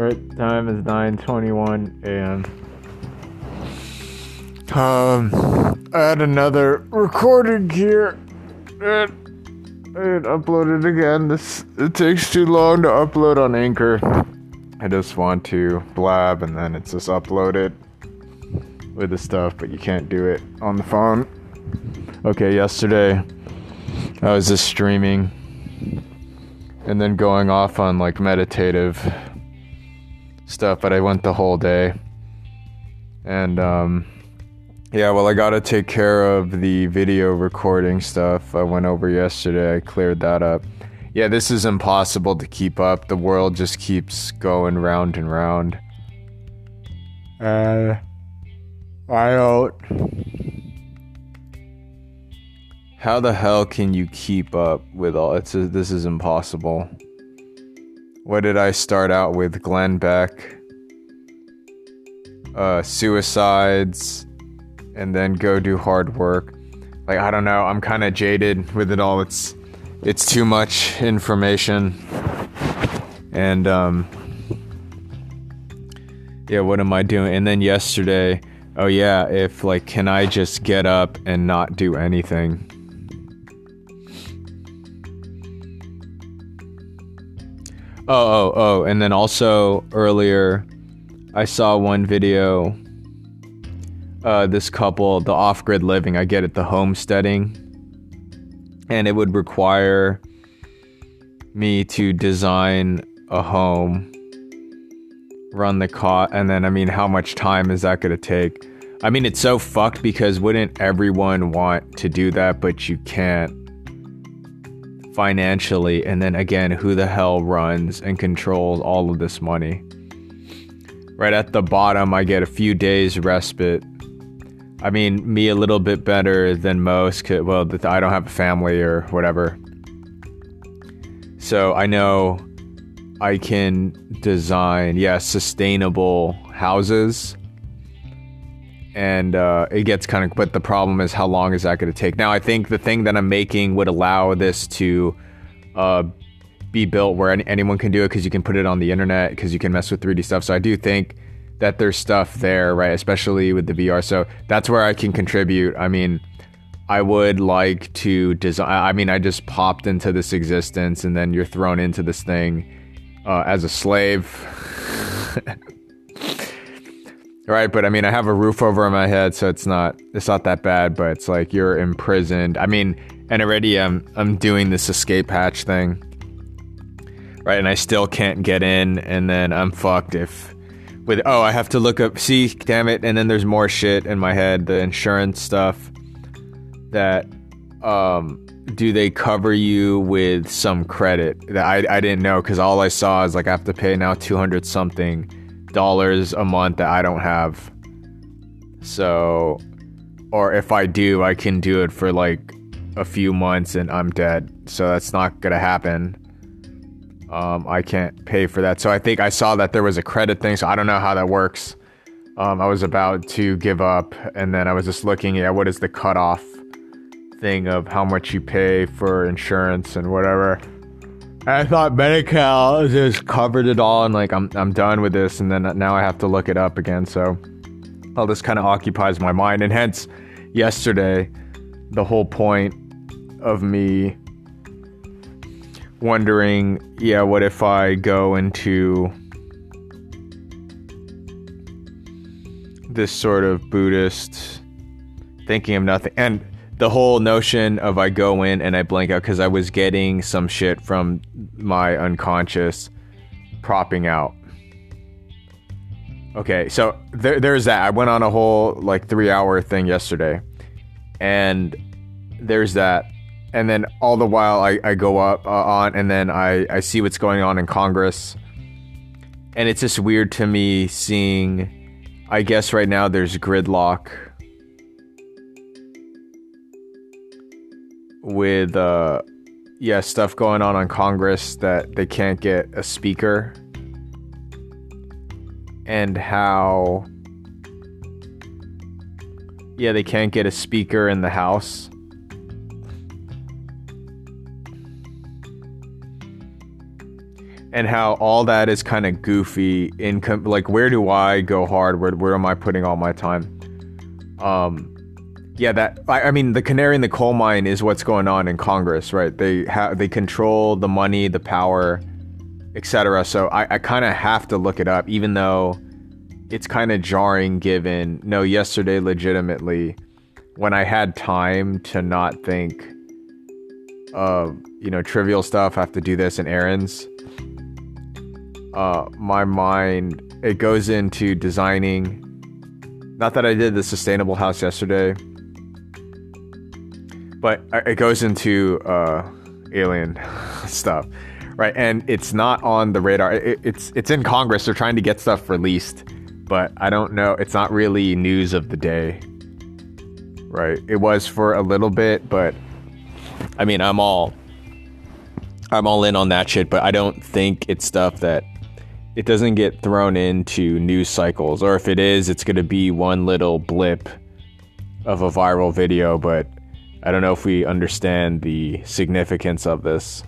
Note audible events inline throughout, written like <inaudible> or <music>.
Alright, time is 9:21 a.m. Um, I had another recording here. And I uploaded again. This it takes too long to upload on Anchor. I just want to blab and then it's just uploaded with the stuff, but you can't do it on the phone. Okay, yesterday I was just streaming and then going off on like meditative stuff, but I went the whole day. And um yeah, well, I gotta take care of the video recording stuff. I went over yesterday, I cleared that up. Yeah, this is impossible to keep up. The world just keeps going round and round. Uh, I don't. How the hell can you keep up with all? It's a, this is impossible. What did I start out with? Glenn Beck, uh, suicides and then go do hard work. Like I don't know, I'm kind of jaded with it all. It's it's too much information. And um yeah, what am I doing? And then yesterday, oh yeah, if like can I just get up and not do anything? Oh, oh, oh, and then also earlier I saw one video uh, this couple, the off grid living, I get it, the homesteading. And it would require me to design a home, run the cost, and then, I mean, how much time is that going to take? I mean, it's so fucked because wouldn't everyone want to do that, but you can't financially? And then again, who the hell runs and controls all of this money? Right at the bottom, I get a few days respite I mean, me a little bit better than most. Well, I don't have a family or whatever. So I know I can design, yeah, sustainable houses. And uh, it gets kind of, but the problem is how long is that going to take? Now, I think the thing that I'm making would allow this to uh, be built where anyone can do it because you can put it on the internet because you can mess with 3D stuff. So I do think that there's stuff there, right? Especially with the VR. So that's where I can contribute. I mean, I would like to design. I mean, I just popped into this existence, and then you're thrown into this thing uh, as a slave. <laughs> right but i mean i have a roof over my head so it's not it's not that bad but it's like you're imprisoned. I mean and already i'm i'm doing this escape hatch thing. Right and i still can't get in and then i'm fucked if with oh I have to look up see damn it and then there's more shit in my head the insurance stuff that um do they cover you with some credit? That I, I didn't know because all I saw is like I have to pay now 200 something dollars a month that I don't have so or if I do I can do it for like a few months and I'm dead so that's not gonna happen um, I can't pay for that. So I think I saw that there was a credit thing. So I don't know how that works. Um, I was about to give up, and then I was just looking at what is the cutoff thing of how much you pay for insurance and whatever. I thought Medi-Cal just covered it all, and like I'm I'm done with this, and then now I have to look it up again. So all this kind of occupies my mind, and hence yesterday, the whole point of me wondering, yeah, what if I go into this sort of Buddhist thinking of nothing and the whole notion of I go in and I blank out because I was getting some shit from my unconscious propping out. Okay, so there, there's that. I went on a whole like three hour thing yesterday, and there's that and then all the while I, I go up uh, on and then I, I see what's going on in Congress. And it's just weird to me seeing, I guess right now there's gridlock with, uh, yeah, stuff going on on Congress that they can't get a speaker. And how, yeah, they can't get a speaker in the House and how all that is kind of goofy in com- like where do I go hard? Where where am I putting all my time? Um, yeah, that I, I mean the canary in the coal mine is what's going on in Congress, right? They have they control the money, the power, etc. So I, I kind of have to look it up, even though it's kind of jarring. Given no, yesterday legitimately, when I had time to not think of you know trivial stuff, I have to do this and errands. Uh, my mind it goes into designing. Not that I did the sustainable house yesterday, but it goes into uh, alien <laughs> stuff right? And it's not on the radar. It, it's it's in Congress. They're trying to get stuff released, but I don't know. It's not really news of the day, right? It was for a little bit, but I mean, I'm all I'm all in on that shit. But I don't think it's stuff that it doesn't get thrown into news cycles, or if it is, it's gonna be one little blip of a viral video, but. I don't know if we understand the significance of this.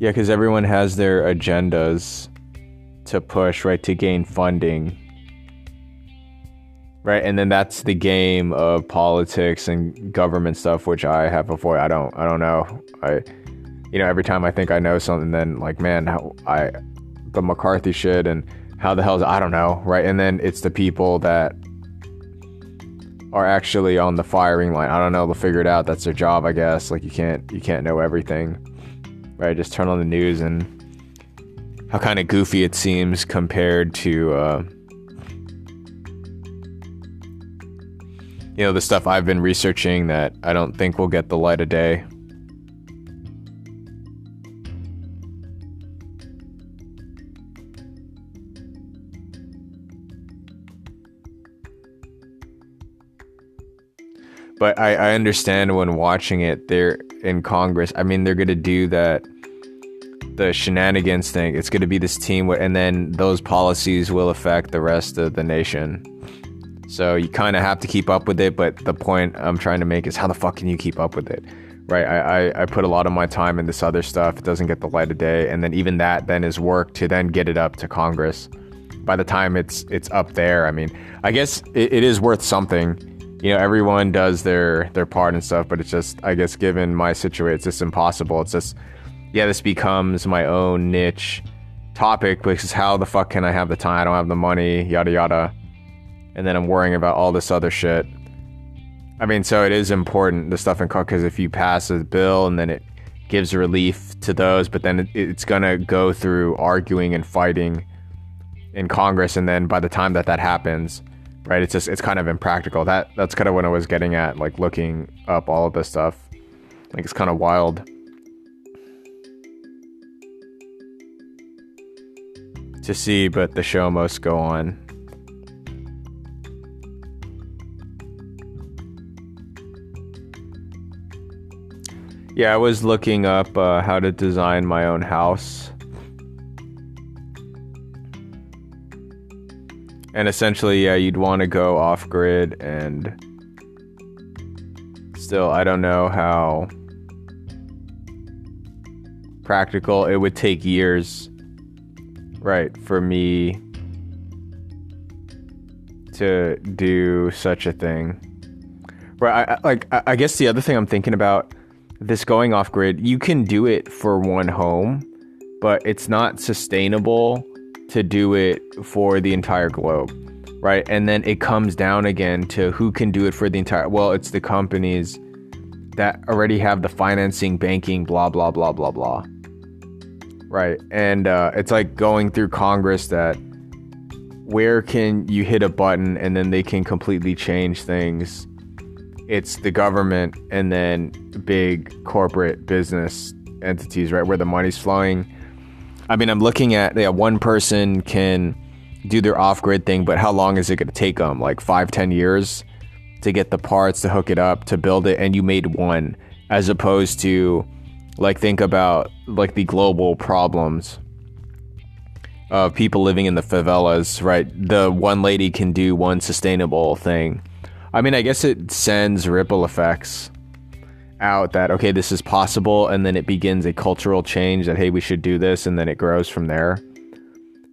Yeah, because everyone has their agendas to push, right, to gain funding. Right, and then that's the game of politics and government stuff, which I have avoided. I don't, I don't know. I, you know, every time I think I know something, then like, man, how I, the McCarthy shit and how the hell is I don't know, right? And then it's the people that are actually on the firing line. I don't know. They'll figure it out. That's their job, I guess. Like you can't, you can't know everything right? Just turn on the news and how kind of goofy it seems compared to, uh, you know, the stuff I've been researching that I don't think will get the light of day. But I, I understand when watching it, they're in Congress. I mean, they're gonna do that, the shenanigans thing. It's gonna be this team, and then those policies will affect the rest of the nation. So you kind of have to keep up with it. But the point I'm trying to make is, how the fuck can you keep up with it? Right? I, I, I put a lot of my time in this other stuff. It doesn't get the light of day, and then even that then is work to then get it up to Congress. By the time it's it's up there, I mean, I guess it, it is worth something you know everyone does their their part and stuff but it's just i guess given my situation it's just impossible. It's just yeah this becomes my own niche topic because how the fuck can i have the time? I don't have the money yada yada. And then i'm worrying about all this other shit. I mean so it is important the stuff in because if you pass a bill and then it gives relief to those but then it, it's gonna go through arguing and fighting in congress and then by the time that that happens right? It's just it's kind of impractical. That that's kind of what I was getting at, like looking up all of this stuff. Like it's kind of wild. To see, but the show must go on. Yeah, I was looking up uh, how to design my own house And essentially, yeah, you'd want to go off grid and still, I don't know how practical it would take years, right, for me to do such a thing. Right, I, like I guess the other thing I'm thinking about this going off grid, you can do it for one home, but it's not sustainable to do it for the entire globe, right? And then it comes down again to who can do it for the entire. Well, it's the companies that already have the financing, banking, blah blah blah blah blah, right? And uh, it's like going through Congress that where can you hit a button and then they can completely change things? It's the government and then big corporate business entities, right? Where the money's flowing I mean, I'm looking at yeah, one person can do their off grid thing, but how long is it going to take them? Like five, ten years to get the parts to hook it up to build it, and you made one, as opposed to like think about like the global problems of people living in the favelas, right? The one lady can do one sustainable thing. I mean, I guess it sends ripple effects. Out that okay this is possible and then it begins a cultural change that hey we should do this and then it grows from there.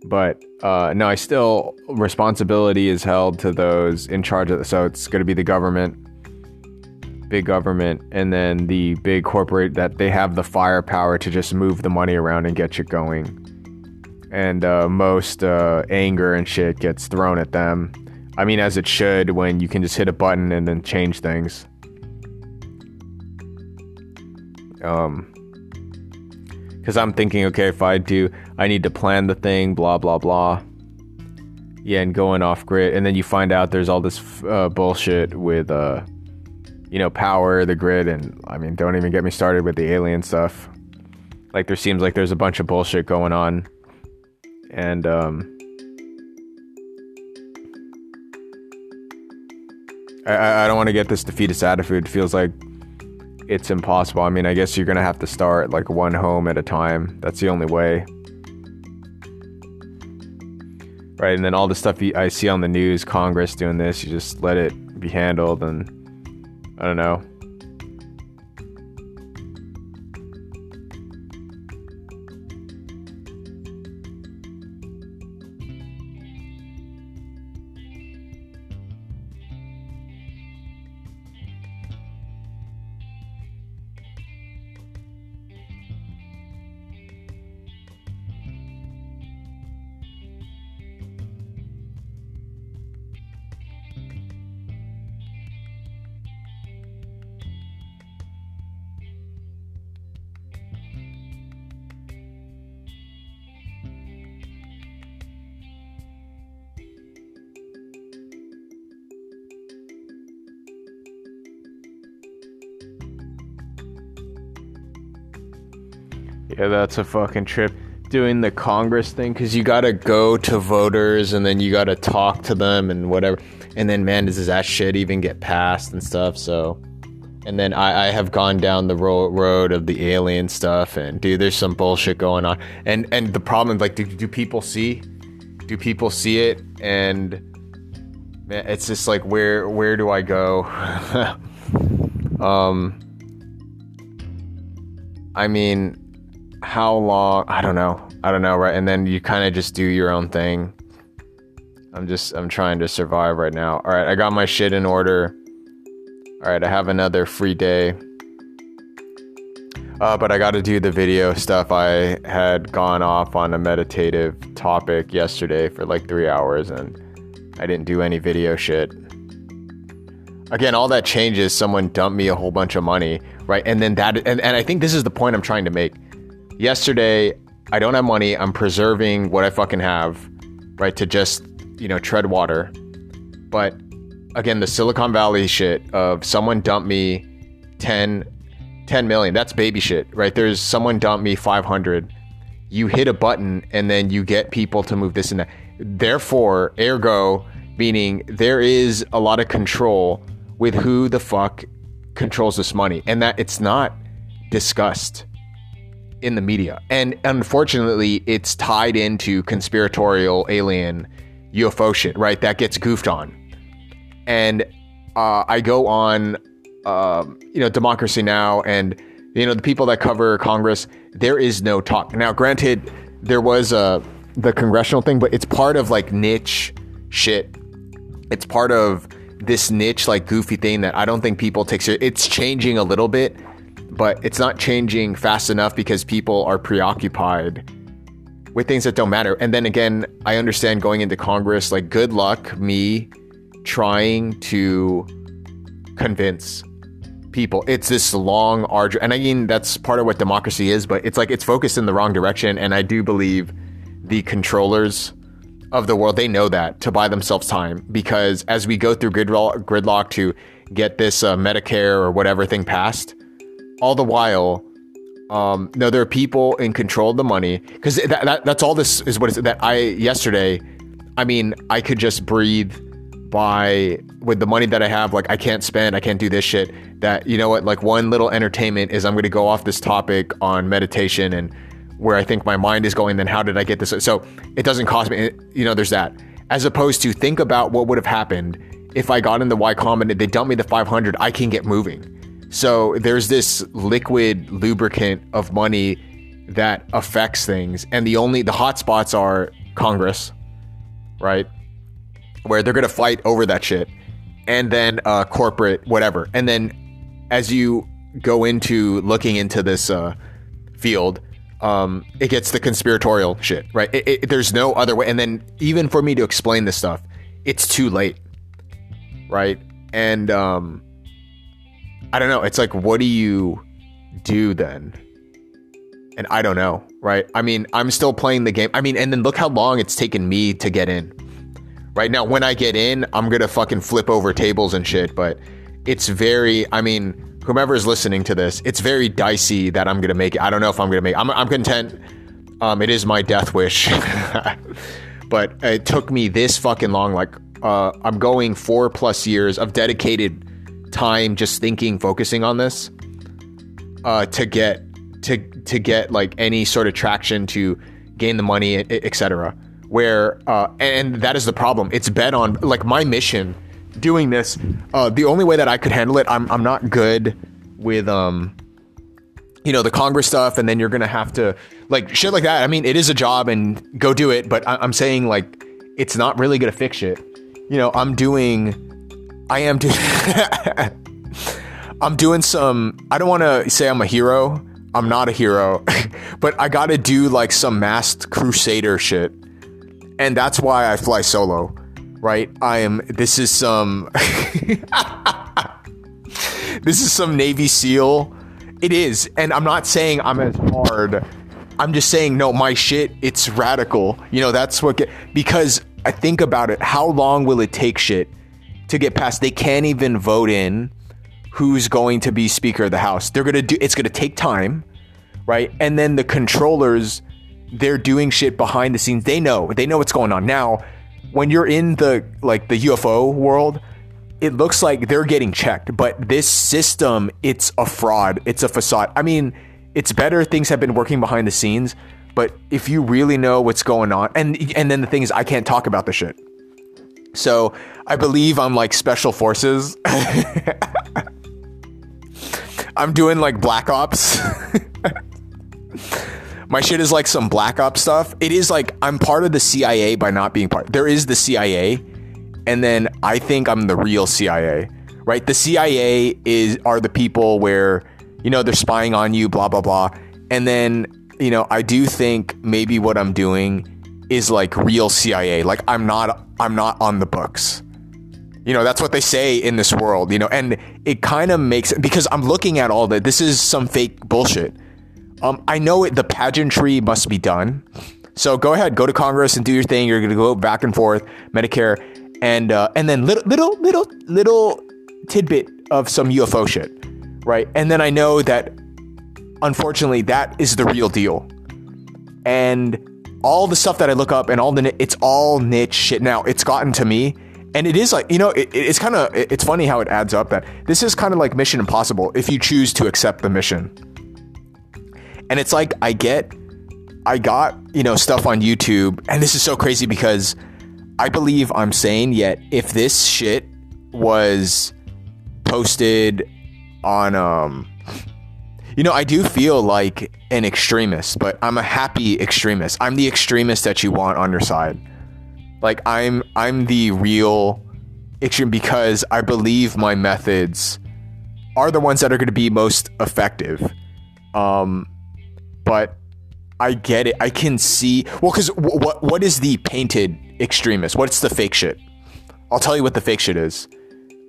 But uh, no i still responsibility is held to those in charge of so it's going to be the government big government and then the big corporate that they have the firepower to just move the money around and get you going. And uh, most uh, anger and shit gets thrown at them. I mean as it should when you can just hit a button and then change things um because i'm thinking okay if i do i need to plan the thing blah blah blah. Yeah and going off grid. And then you find out there's all this uh, bullshit with uh you know power the grid and i mean don't even get me started with the alien stuff. Like there seems like there's a bunch of bullshit going on. And um I, I don't want to get this defeatist attitude. It feels like it's impossible. I mean, I guess you're gonna have to start like one home at a time. That's the only way. Right, and then all the stuff I see on the news, Congress doing this, you just let it be handled, and I don't know. Yeah, that's a fucking trip. Doing the Congress thing because you gotta go to voters and then you gotta talk to them and whatever. And then, man, does that shit even get passed and stuff? So, and then I, I have gone down the ro- road of the alien stuff and dude, there's some bullshit going on. And and the problem, is, like, do, do people see? Do people see it? And man, it's just like, where where do I go? <laughs> um, I mean how long i don't know i don't know right? And then you kind of just do your own thing. I'm just i'm trying to survive right now. All right i got my shit in order. All right i have another free day. Uh, but i got to do the video stuff. I had gone off on a meditative topic yesterday for like three hours and i didn't do any video shit. Again all that changes someone dumped me a whole bunch of money right? And then that and, and i think this is the point i'm trying to make yesterday, I don't have money. I'm preserving what I fucking have, right? To just, you know, tread water. But again, the Silicon Valley shit of someone dumped me 10, 10 million. That's baby shit, right? There's someone dumped me 500. You hit a button and then you get people to move this and that. Therefore, ergo, meaning there is a lot of control with who the fuck controls this money and that it's not discussed in the media. And unfortunately, it's tied into conspiratorial alien UFO shit, right? That gets goofed on. And uh, I go on, um, you know, Democracy Now! and, you know, the people that cover Congress, there is no talk. Now, granted, there was uh, the congressional thing, but it's part of like niche shit. It's part of this niche, like goofy thing that I don't think people take seriously. It's changing a little bit but it's not changing fast enough because people are preoccupied with things that don't matter. And then again, I understand going into Congress, like, good luck me trying to convince people. It's this long, arduous, and I mean, that's part of what democracy is, but it's like it's focused in the wrong direction. And I do believe the controllers of the world, they know that to buy themselves time because as we go through gridlock, gridlock to get this uh, Medicare or whatever thing passed, all the while, um, no, there are people in control of the money because that, that, that's all this is what is that I yesterday. I mean, I could just breathe by with the money that I have. Like, I can't spend, I can't do this shit. That you know what? Like, one little entertainment is I'm going to go off this topic on meditation and where I think my mind is going. Then how did I get this? So it doesn't cost me. You know, there's that. As opposed to think about what would have happened if I got in the Y Combinator, they dumped me the 500. I can get moving So there's this liquid lubricant of money that affects things, and the only the hot spots are Congress, right? Where they're gonna fight over that shit, and then uh, corporate whatever, and then as you go into looking into this uh, field, um, it gets the conspiratorial shit, right? It, it, there's no other way, and then even for me to explain this stuff, it's too late, right? And um, I don't know. It's like, what do you do then? And I don't know, right? I mean, I'm still playing the game. I mean, and then look how long it's taken me to get in. Right now, when I get in, I'm gonna fucking flip over tables and shit. But it's very, I mean, whomever is listening to this, it's very dicey that I'm gonna make it. I don't know if I'm gonna make. I'm, I'm content. Um, it is my death wish, <laughs> but it took me this fucking long. Like, uh, I'm going four plus years of dedicated time just thinking, focusing on this, uh, to get to to get like any sort of traction to gain the money, etc. Where uh, and that is the problem. It's bet on like my mission doing this. Uh, the only way that I could handle it, I'm I'm not good with um, you know, the Congress stuff, and then you're gonna have to like shit like that. I mean, it is a job, and go do it. But I, I'm saying like it's not really gonna fix it. You know, I'm doing I am doing. <laughs> I'm doing some. I don't want to say I'm a hero. I'm not a hero, <laughs> but I got to do like some masked crusader shit, and that's why I fly solo. Right? I am. This is some. <laughs> this is some Navy SEAL. It is, and I'm not saying I'm as hard. I'm just saying no. My shit. It's radical. You know. That's what. Get, because I think about it. How long will it take? Shit to get past. They can't even vote in who's going to be Speaker of the House. They're gonna do. It's gonna take time, right? And then the controllers, they're doing shit behind the scenes. They know. They know what's going on now. When you're in the like the UFO world, it looks like they're getting checked. But this system, it's a fraud. It's a facade. I mean, it's better. Things have been working behind the scenes. But if you really know what's going on, and and then the thing is, I can't talk about the shit. So I believe I'm like special forces. <laughs> I'm doing like black ops. <laughs> My shit is like some black ops stuff. It is like I'm part of the CIA by not being part. There is the CIA, and then I think I'm the real CIA. Right? The CIA is are the people where you know they're spying on you, blah blah blah. And then you know I do think maybe what I'm doing is like real CIA. Like I'm not I'm not on the books. You know, that's what they say in this world, you know, and it kind of makes because I'm looking at all that. This is some fake bullshit. Um, I know it, the pageantry must be done. So go ahead, go to Congress and do your thing. You're going to go back and forth, Medicare, and uh, and then little little little little tidbit of some UFO shit, right? And then I know that unfortunately that is the real deal. And all the stuff that I look up and all the it's all niche shit. Now it's gotten to me, and it is like you know it, it's kind of it's funny how it adds up that this is kind of like Mission Impossible if you choose to accept the mission. And it's like I get, I got you know stuff on YouTube, and this is so crazy because I believe I'm sane. Yet if this shit was posted on um you know, I do feel like an extremist, but I'm a happy extremist. I'm the extremist that you want on your side. Like I'm I'm the real extreme because I believe my methods are the ones that are going to be most effective. Um but I get it. I can see well cuz w- what what is the painted extremist? What's the fake shit? I'll tell you what the fake shit is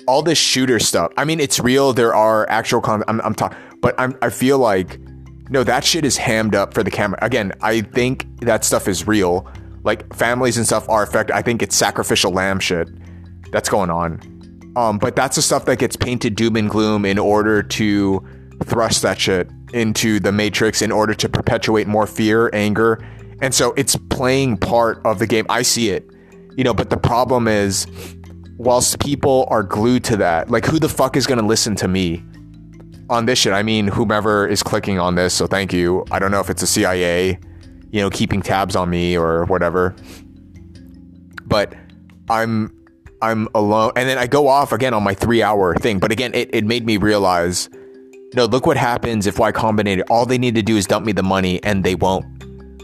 all this shooter stuff. I mean, it's real. There are actual. Con- I'm, I'm talking. But I'm, I feel like, no, that shit is hammed up for the camera. Again, I think that stuff is real. Like families and stuff are affected. I think it's sacrificial lamb shit that's going on. Um, but that's the stuff that gets painted doom and gloom in order to thrust that shit into the matrix in order to perpetuate more fear, anger. And so it's playing part of the game. I see it, you know, but the problem is, whilst people are glued to that, like who the fuck is going to listen to me? On this shit, I mean whomever is clicking on this. So thank you. I don't know if it's a CIA, you know, keeping tabs on me or whatever. But I'm I'm alone, and then I go off again on my three hour thing. But again, it, it made me realize no, look what happens if Y Combinator. All they need to do is dump me the money, and they won't,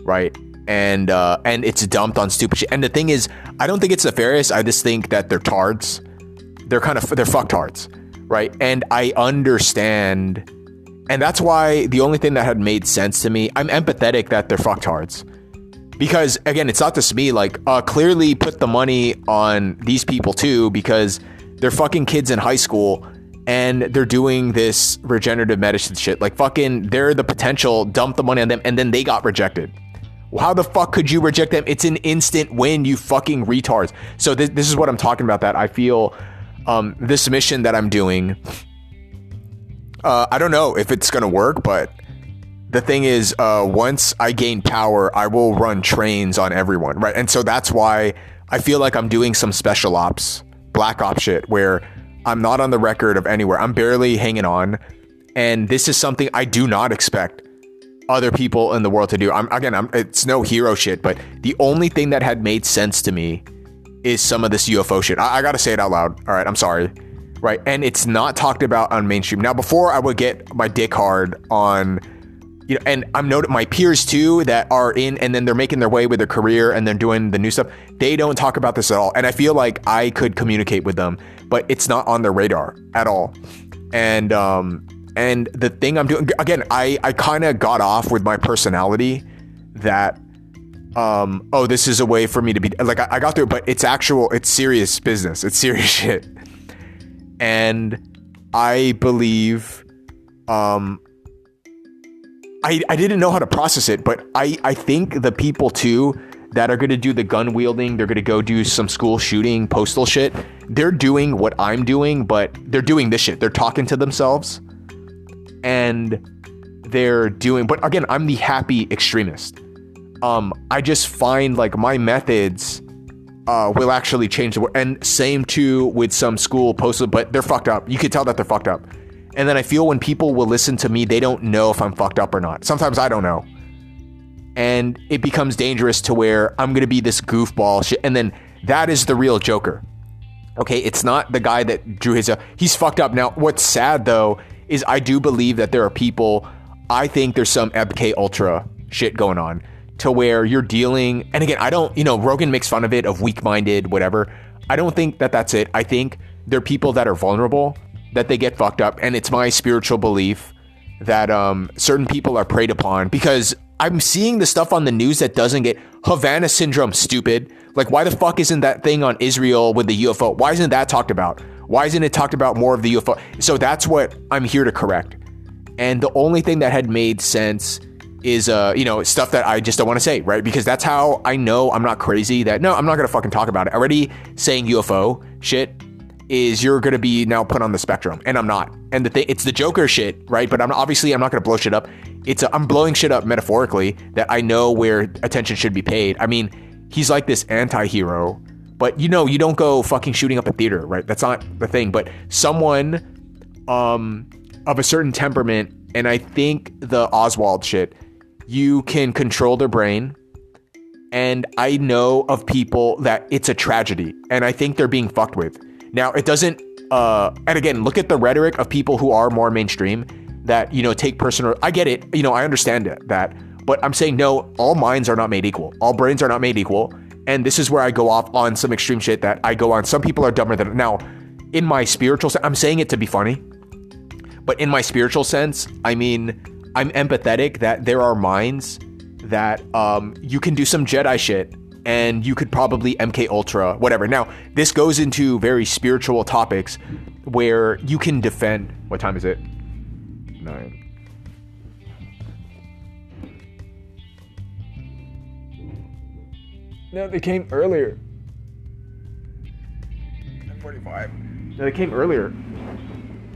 right? And uh, and it's dumped on stupid shit. And the thing is, I don't think it's nefarious. I just think that they're tards. They're kind of they're fucktards, right? And I understand, and that's why the only thing that had made sense to me, I'm empathetic that they're fucktards. Because again, it's not just me. Like, uh, clearly put the money on these people too, because they're fucking kids in high school and they're doing this regenerative medicine shit. Like fucking, they're the potential, dump the money on them, and then they got rejected. How the fuck could you reject them? It's an instant win, you fucking retards. So this, this is what I'm talking about. That I feel um, this mission that I'm doing. Uh, I don't know if it's gonna work, but the thing is, uh, once I gain power, I will run trains on everyone, right? And so that's why I feel like I'm doing some special ops, black ops shit, where I'm not on the record of anywhere. I'm barely hanging on. And this is something I do not expect other people in the world to do. I'm again, I'm, it's no hero shit, but the only thing that had made sense to me is some of this UFO shit. I, I gotta say it out loud. All right, I'm sorry. Right, and it's not talked about on mainstream. Now, before I would get my dick hard on, you know, and I'm noting my peers too that are in, and then they're making their way with their career, and they're doing the new stuff. They don't talk about this at all, and I feel like I could communicate with them but it's not on their radar at all. And um, and the thing I'm doing again, I I kind of got off with my personality that um oh this is a way for me to be like I, I got through it, but it's actual it's serious business. It's serious <laughs> shit. And I believe um I, I didn't know how to process it, but I, I think the people too that are going to do the gun wielding, they're going to go do some school shooting, postal shit. They're doing what I'm doing, but they're doing this shit. They're talking to themselves and they're doing, but again, I'm the happy extremist. Um, I just find like my methods uh, will actually change the world. And same too with some school postal, but they're fucked up. You can tell that they're fucked up. And then I feel when people will listen to me, they don't know if I'm fucked up or not. Sometimes I don't know and it becomes dangerous to where I'm going to be this goofball shit. And then that is the real Joker. Okay, it's not the guy that drew his. Uh, he's fucked up. Now, what's sad though is I do believe that there are people. I think there's some MK Ultra shit going on to where you're dealing. And again, I don't. You know, Rogan makes fun of it of weak-minded, whatever. I don't think that that's it. I think there are people that are vulnerable that they get fucked up, and it's my spiritual belief that um, certain people are preyed upon because I'm seeing the stuff on the news that doesn't get Havana syndrome stupid. Like, why the fuck isn't that thing on Israel with the UFO? Why isn't that talked about? Why isn't it talked about more of the UFO? So that's what I'm here to correct. And the only thing that had made sense is, uh, you know, stuff that I just don't want to say, right? Because that's how I know I'm not crazy. That no, I'm not gonna fucking talk about it. Already saying UFO shit is you're gonna be now put on the spectrum, and I'm not. And the thing, it's the Joker shit, right? But I'm obviously I'm not gonna blow shit up it's I'm blowing shit up metaphorically that I know where attention should be paid. I mean, he's like this anti-hero, but you know, you don't go fucking shooting up a theater, right? That's not the thing. But someone um of a certain temperament, and I think the Oswald shit, you can control their brain. And I know of people that it's a tragedy, and I think they're being fucked with. Now, it doesn't uh, and again, look at the rhetoric of people who are more mainstream that, you know, take personal. I get it. You know, I understand it, that. But I'm saying, no, all minds are not made equal. All brains are not made equal. And this is where I go off on some extreme shit that I go on. Some people are dumber than. Now, in my spiritual sense, I'm saying it to be funny. But in my spiritual sense, I mean, I'm empathetic that there are minds that um, you can do some Jedi shit and you could probably MK Ultra, whatever. Now, this goes into very spiritual topics where you can defend. What time is it? nine. No, they came earlier. 45. No, they came earlier.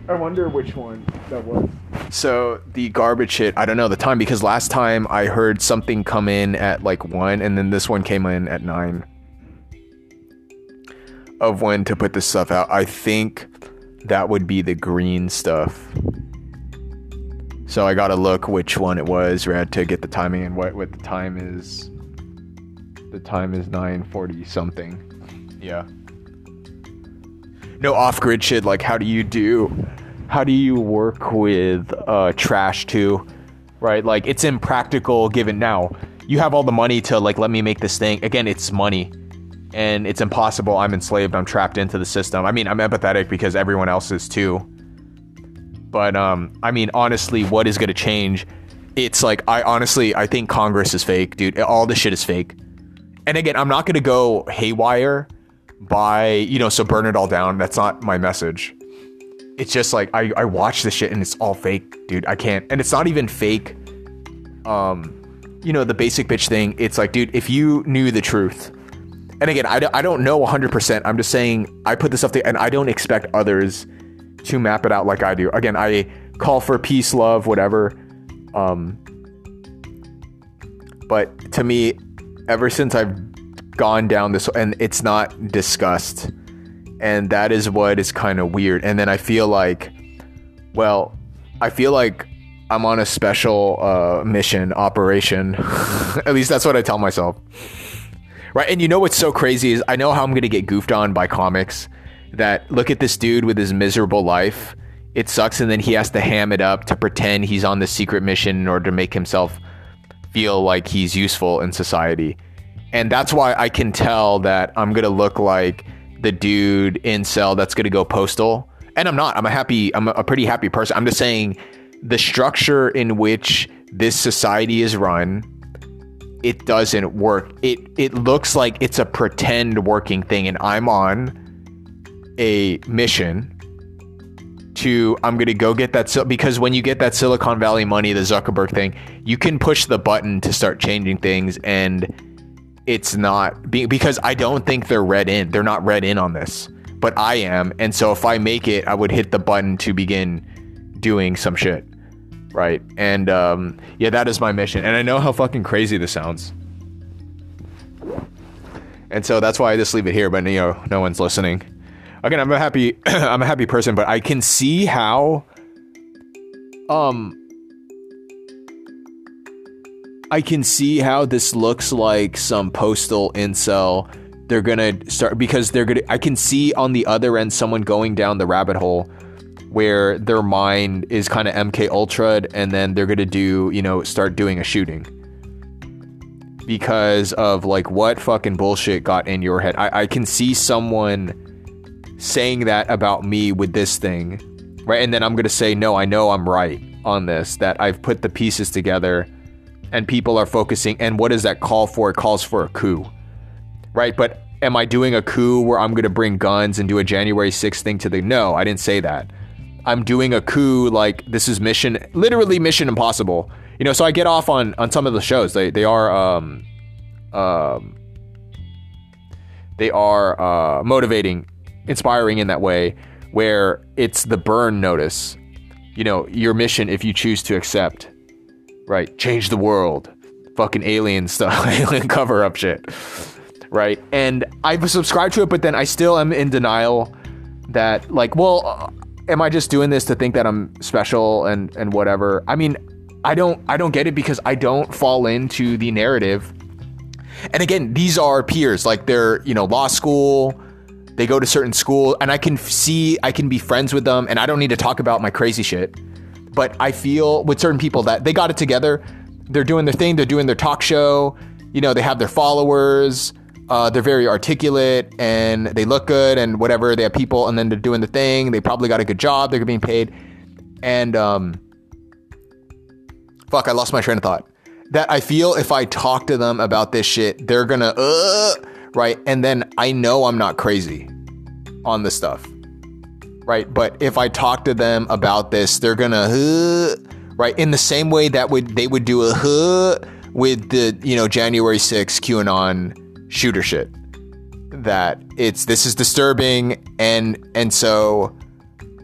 I wonder which one that was. So the garbage hit, I don't know the time because last time I heard something come in at like one, and then this one came in at nine. Of when to put this stuff out, I think that would be the green stuff. So I gotta look which one it was, right, to get the timing and what what the time is. The time is 9:40 something. Yeah. No off-grid shit. Like, how do you do? how do you work with uh, trash too? Right? Like it's impractical given now. You have all the money to like let me make this thing. Again, it's money. And it's impossible. I'm enslaved. I'm trapped into the system. I mean, I'm empathetic because everyone else is too. But um, I mean, honestly, what is gonna change? It's like I honestly I think Congress is fake, dude. All this shit is fake. And again, I'm not gonna go haywire by you know so burn it all down. That's not my message it's just like I, I watch this shit and it's all fake, dude. I can't. And it's not even fake. Um, you know, the basic bitch thing. It's like, dude, if you knew the truth, and again, I, I don't know 100%. I'm just saying I put this up there and I don't expect others to map it out like I do. Again, I call for peace, love, whatever. Um, but to me, ever since I've gone down this, and it's not discussed and that is what is kind of weird. And then I feel like, well, I feel like I'm on a special uh, mission operation. <laughs> At least that's what I tell myself. Right. And you know what's so crazy is I know how I'm going to get goofed on by comics that look at this dude with his miserable life. It sucks. And then he has to ham it up to pretend he's on the secret mission in order to make himself feel like he's useful in society. And that's why I can tell that I'm going to look like the dude in incel that's going to go postal. And I'm not. I'm a happy. I'm a pretty happy person. I'm just saying the structure in which this society is run it doesn't work. It it looks like it's a pretend working thing and I'm on a mission to I'm going to go get that because when you get that Silicon Valley money, the Zuckerberg thing, you can push the button to start changing things and it's not being because I don't think they're read in. They're not read in on this, but I am. And so if I make it, I would hit the button to begin doing some shit. Right. And um, yeah, that is my mission. And I know how fucking crazy this sounds. And so that's why I just leave it here, but you know, no one's listening. Again, I'm a happy <clears throat> I'm a happy person, but I can see how um I can see how this looks like some postal incel. They're gonna start because they're gonna. I can see on the other end someone going down the rabbit hole where their mind is kind of MK Ultra, and then they're gonna do, you know, start doing a shooting because of like what fucking bullshit got in your head. I, I can see someone saying that about me with this thing, right? And then I'm gonna say, no, I know I'm right on this. That I've put the pieces together and people are focusing. And what does that call for? It calls for a coup, right? But am I doing a coup where I'm going to bring guns and do a January 6th thing to the. No, I didn't say that. I'm doing a coup like this is mission, literally mission impossible. You know, so I get off on on some of the shows. They they are um um they are uh, motivating, inspiring in that way, where it's the burn notice. You know, your mission if you choose to accept right? Change the world, fucking alien stuff, <laughs> alien cover up shit, right? And I've subscribed to it, but then I still am in denial that, like, well, am I just doing this to think that I'm special and and whatever? I mean, I don't I don't get it because I don't fall into the narrative. And again, these are peers, like they're you know law school. They go to certain school, and I can see I can be friends with them, and I don't need to talk about my crazy shit but I feel with certain people that they got it together. They're doing their thing. They're doing their talk show. You know, they have their followers. Uh, they're very articulate and they look good and whatever. They have people and then they're doing the thing. They probably got a good job. They're being paid. And um, fuck, I lost my train of thought. That I feel if I talk to them about this shit, they're gonna uh, right. And then I know I'm not crazy on this stuff right? But if I talk to them about this, they're gonna huh, right? In the same way that would they would do a huh? with the you know January 6th QAnon shooter shit. That it's this is disturbing and and so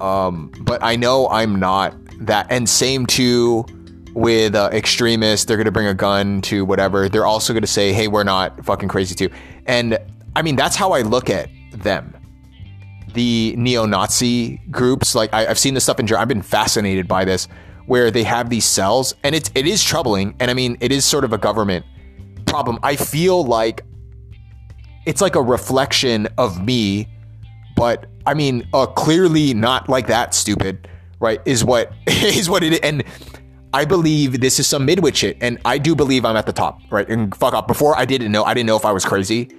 um but I know I'm not that and same too with uh, extremists. They're going to bring a gun to whatever. They're also going to say hey we're not fucking crazy too. And I mean that's how I look at them the neo-Nazi groups. Like I, have seen this stuff in Germany. I've been fascinated by this, where they have these cells, and it's it is troubling. And I mean, it is sort of a government problem. I feel like it's like a reflection of me, but I mean, uh, clearly not like that stupid, right? Is what <laughs> is what it is. And I believe this is some midwit shit, and I do believe I'm at the top, right? And fuck up. Before I didn't know, I didn't know if I was crazy,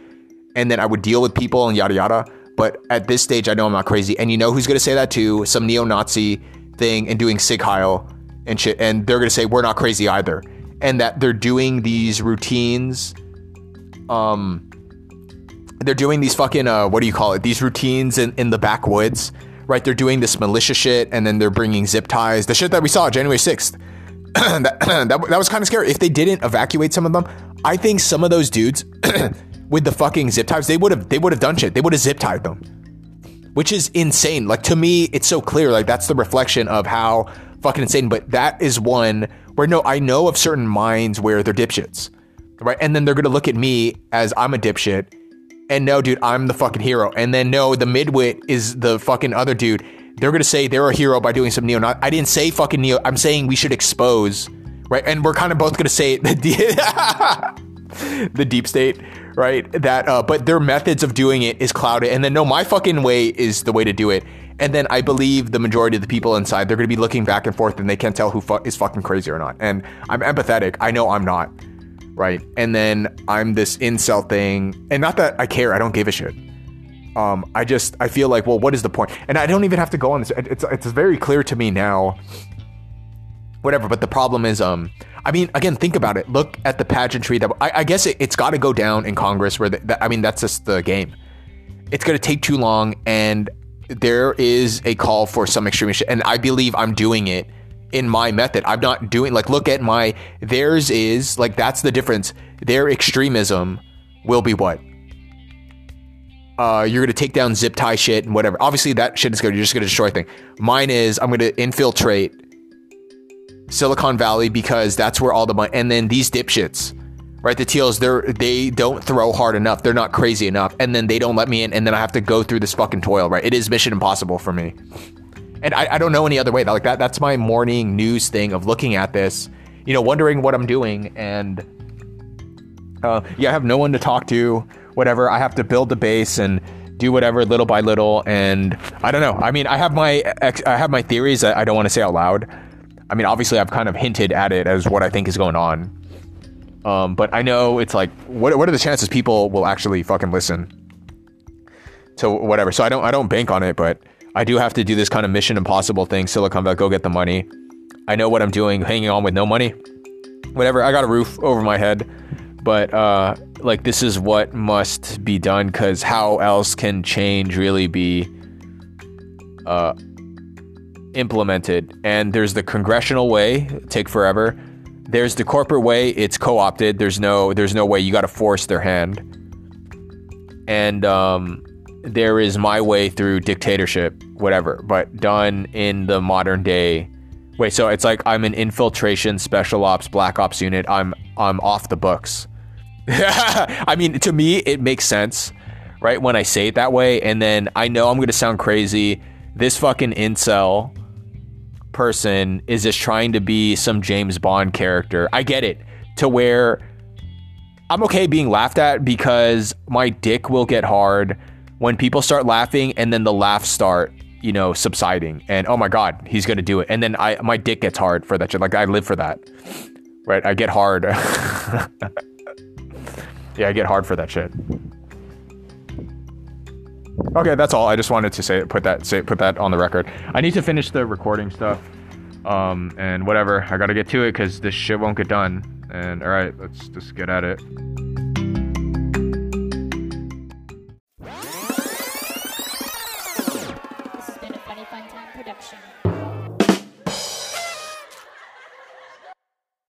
and then I would deal with people and yada yada. But at this stage, I know I'm not crazy. And you know who's gonna say that too? Some neo-Nazi thing and doing Sieg Heil and shit, and they're gonna say we're not crazy either, and that they're doing these routines. Um, they're doing these fucking uh, what do you call it? These routines in in the backwoods, right? They're doing this militia shit, and then they're bringing zip ties, the shit that we saw January sixth <clears throat> that, <clears throat> that, that was kind of scary. If they didn't evacuate some of them, I think some of those dudes <clears throat> with the fucking zip ties, they would have they would have done shit. They would have zip tied them, which is insane. Like to me, it's so clear. Like that's the reflection of how fucking insane. But that is one where no, I know of certain minds where they're dipshits, right? And then they're gonna look at me as I'm a dipshit, and no, dude, I'm the fucking hero. And then no, the midwit is the fucking other dude they're gonna say they're a hero by doing some neo. Not, I didn't say fucking neo. I'm saying we should expose, right? And we're kind of both gonna say <laughs> the <laughs> the deep state, right? That, uh, but their methods of doing it is clouded. And then no, my fucking way is the way to do it. And then I believe the majority of the people inside they're gonna be looking back and forth, and they can't tell who fu- is fucking crazy or not. And I'm empathetic. I know I'm not, right? And then I'm this incel thing, and not that I care. I don't give a shit um, I just I feel like, well, what is the point? And I don't even have to go on this. It's it's very clear to me now. Whatever, but the problem is, um, I mean, again, think about it. Look at the pageantry that I, I guess it, has got to go down in Congress. Where the, the, I mean, that's just the game. It's going to take too long, and there is a call for some extremist, and I believe I'm doing it in my method. I'm not doing like look at my theirs is like that's the difference. Their extremism will be what uh, you're gonna take down zip tie shit and whatever. Obviously, that shit is good. You're just gonna destroy thing. Mine is I'm gonna infiltrate Silicon Valley because that's where all the money. And then these dipshits, right? The Thiels, they're they don't throw hard enough. They're not crazy enough, and then they don't let me in, and then I have to go through this fucking toil. Right? It is mission impossible for me, and I, I don't know any other way. Like that. That's my morning news thing of looking at this, you know, wondering what I'm doing, and uh, yeah, I have no one to talk to whatever. I have to build the base and do whatever little by little. And I don't know. I mean, I have my I have my theories I don't want to say out loud. I mean, obviously, I've kind of hinted at it as what I think is going on. Um, but I know it's like, what what are the chances people will actually fucking listen to whatever? So I don't I don't bank on it, but I do have to do this kind of Mission Impossible thing. Silicon Valley, go get the money. I know what I'm doing, hanging on with no money. Whatever. I got a roof over my head but uh, like this is what must be done because how else can change really be uh, implemented? And there's the congressional way, take forever. There's the corporate way, it's co-opted. There's no there's no way you got to force their hand. And um, there is my way through dictatorship, whatever, but done in the modern day. Wait, so it's like I'm an infiltration special ops black ops unit. I'm I'm off the books. <laughs> I mean, to me, it makes sense, right? When I say it that way, and then I know I'm gonna sound crazy. This fucking incel person is just trying to be some James Bond character. I get it. To where I'm okay being laughed at because my dick will get hard when people start laughing and then the laughs start, you know, subsiding. And oh my god, he's gonna do it. And then I my dick gets hard for that shit. Like I live for that. Right? I get hard. <laughs> yeah, I get hard for that shit. Okay, that's all. I just wanted to say put that say put that on the record. I need to finish the recording stuff. Um, and whatever. I gotta get to it because this shit won't get done. And all right, let's just get at it.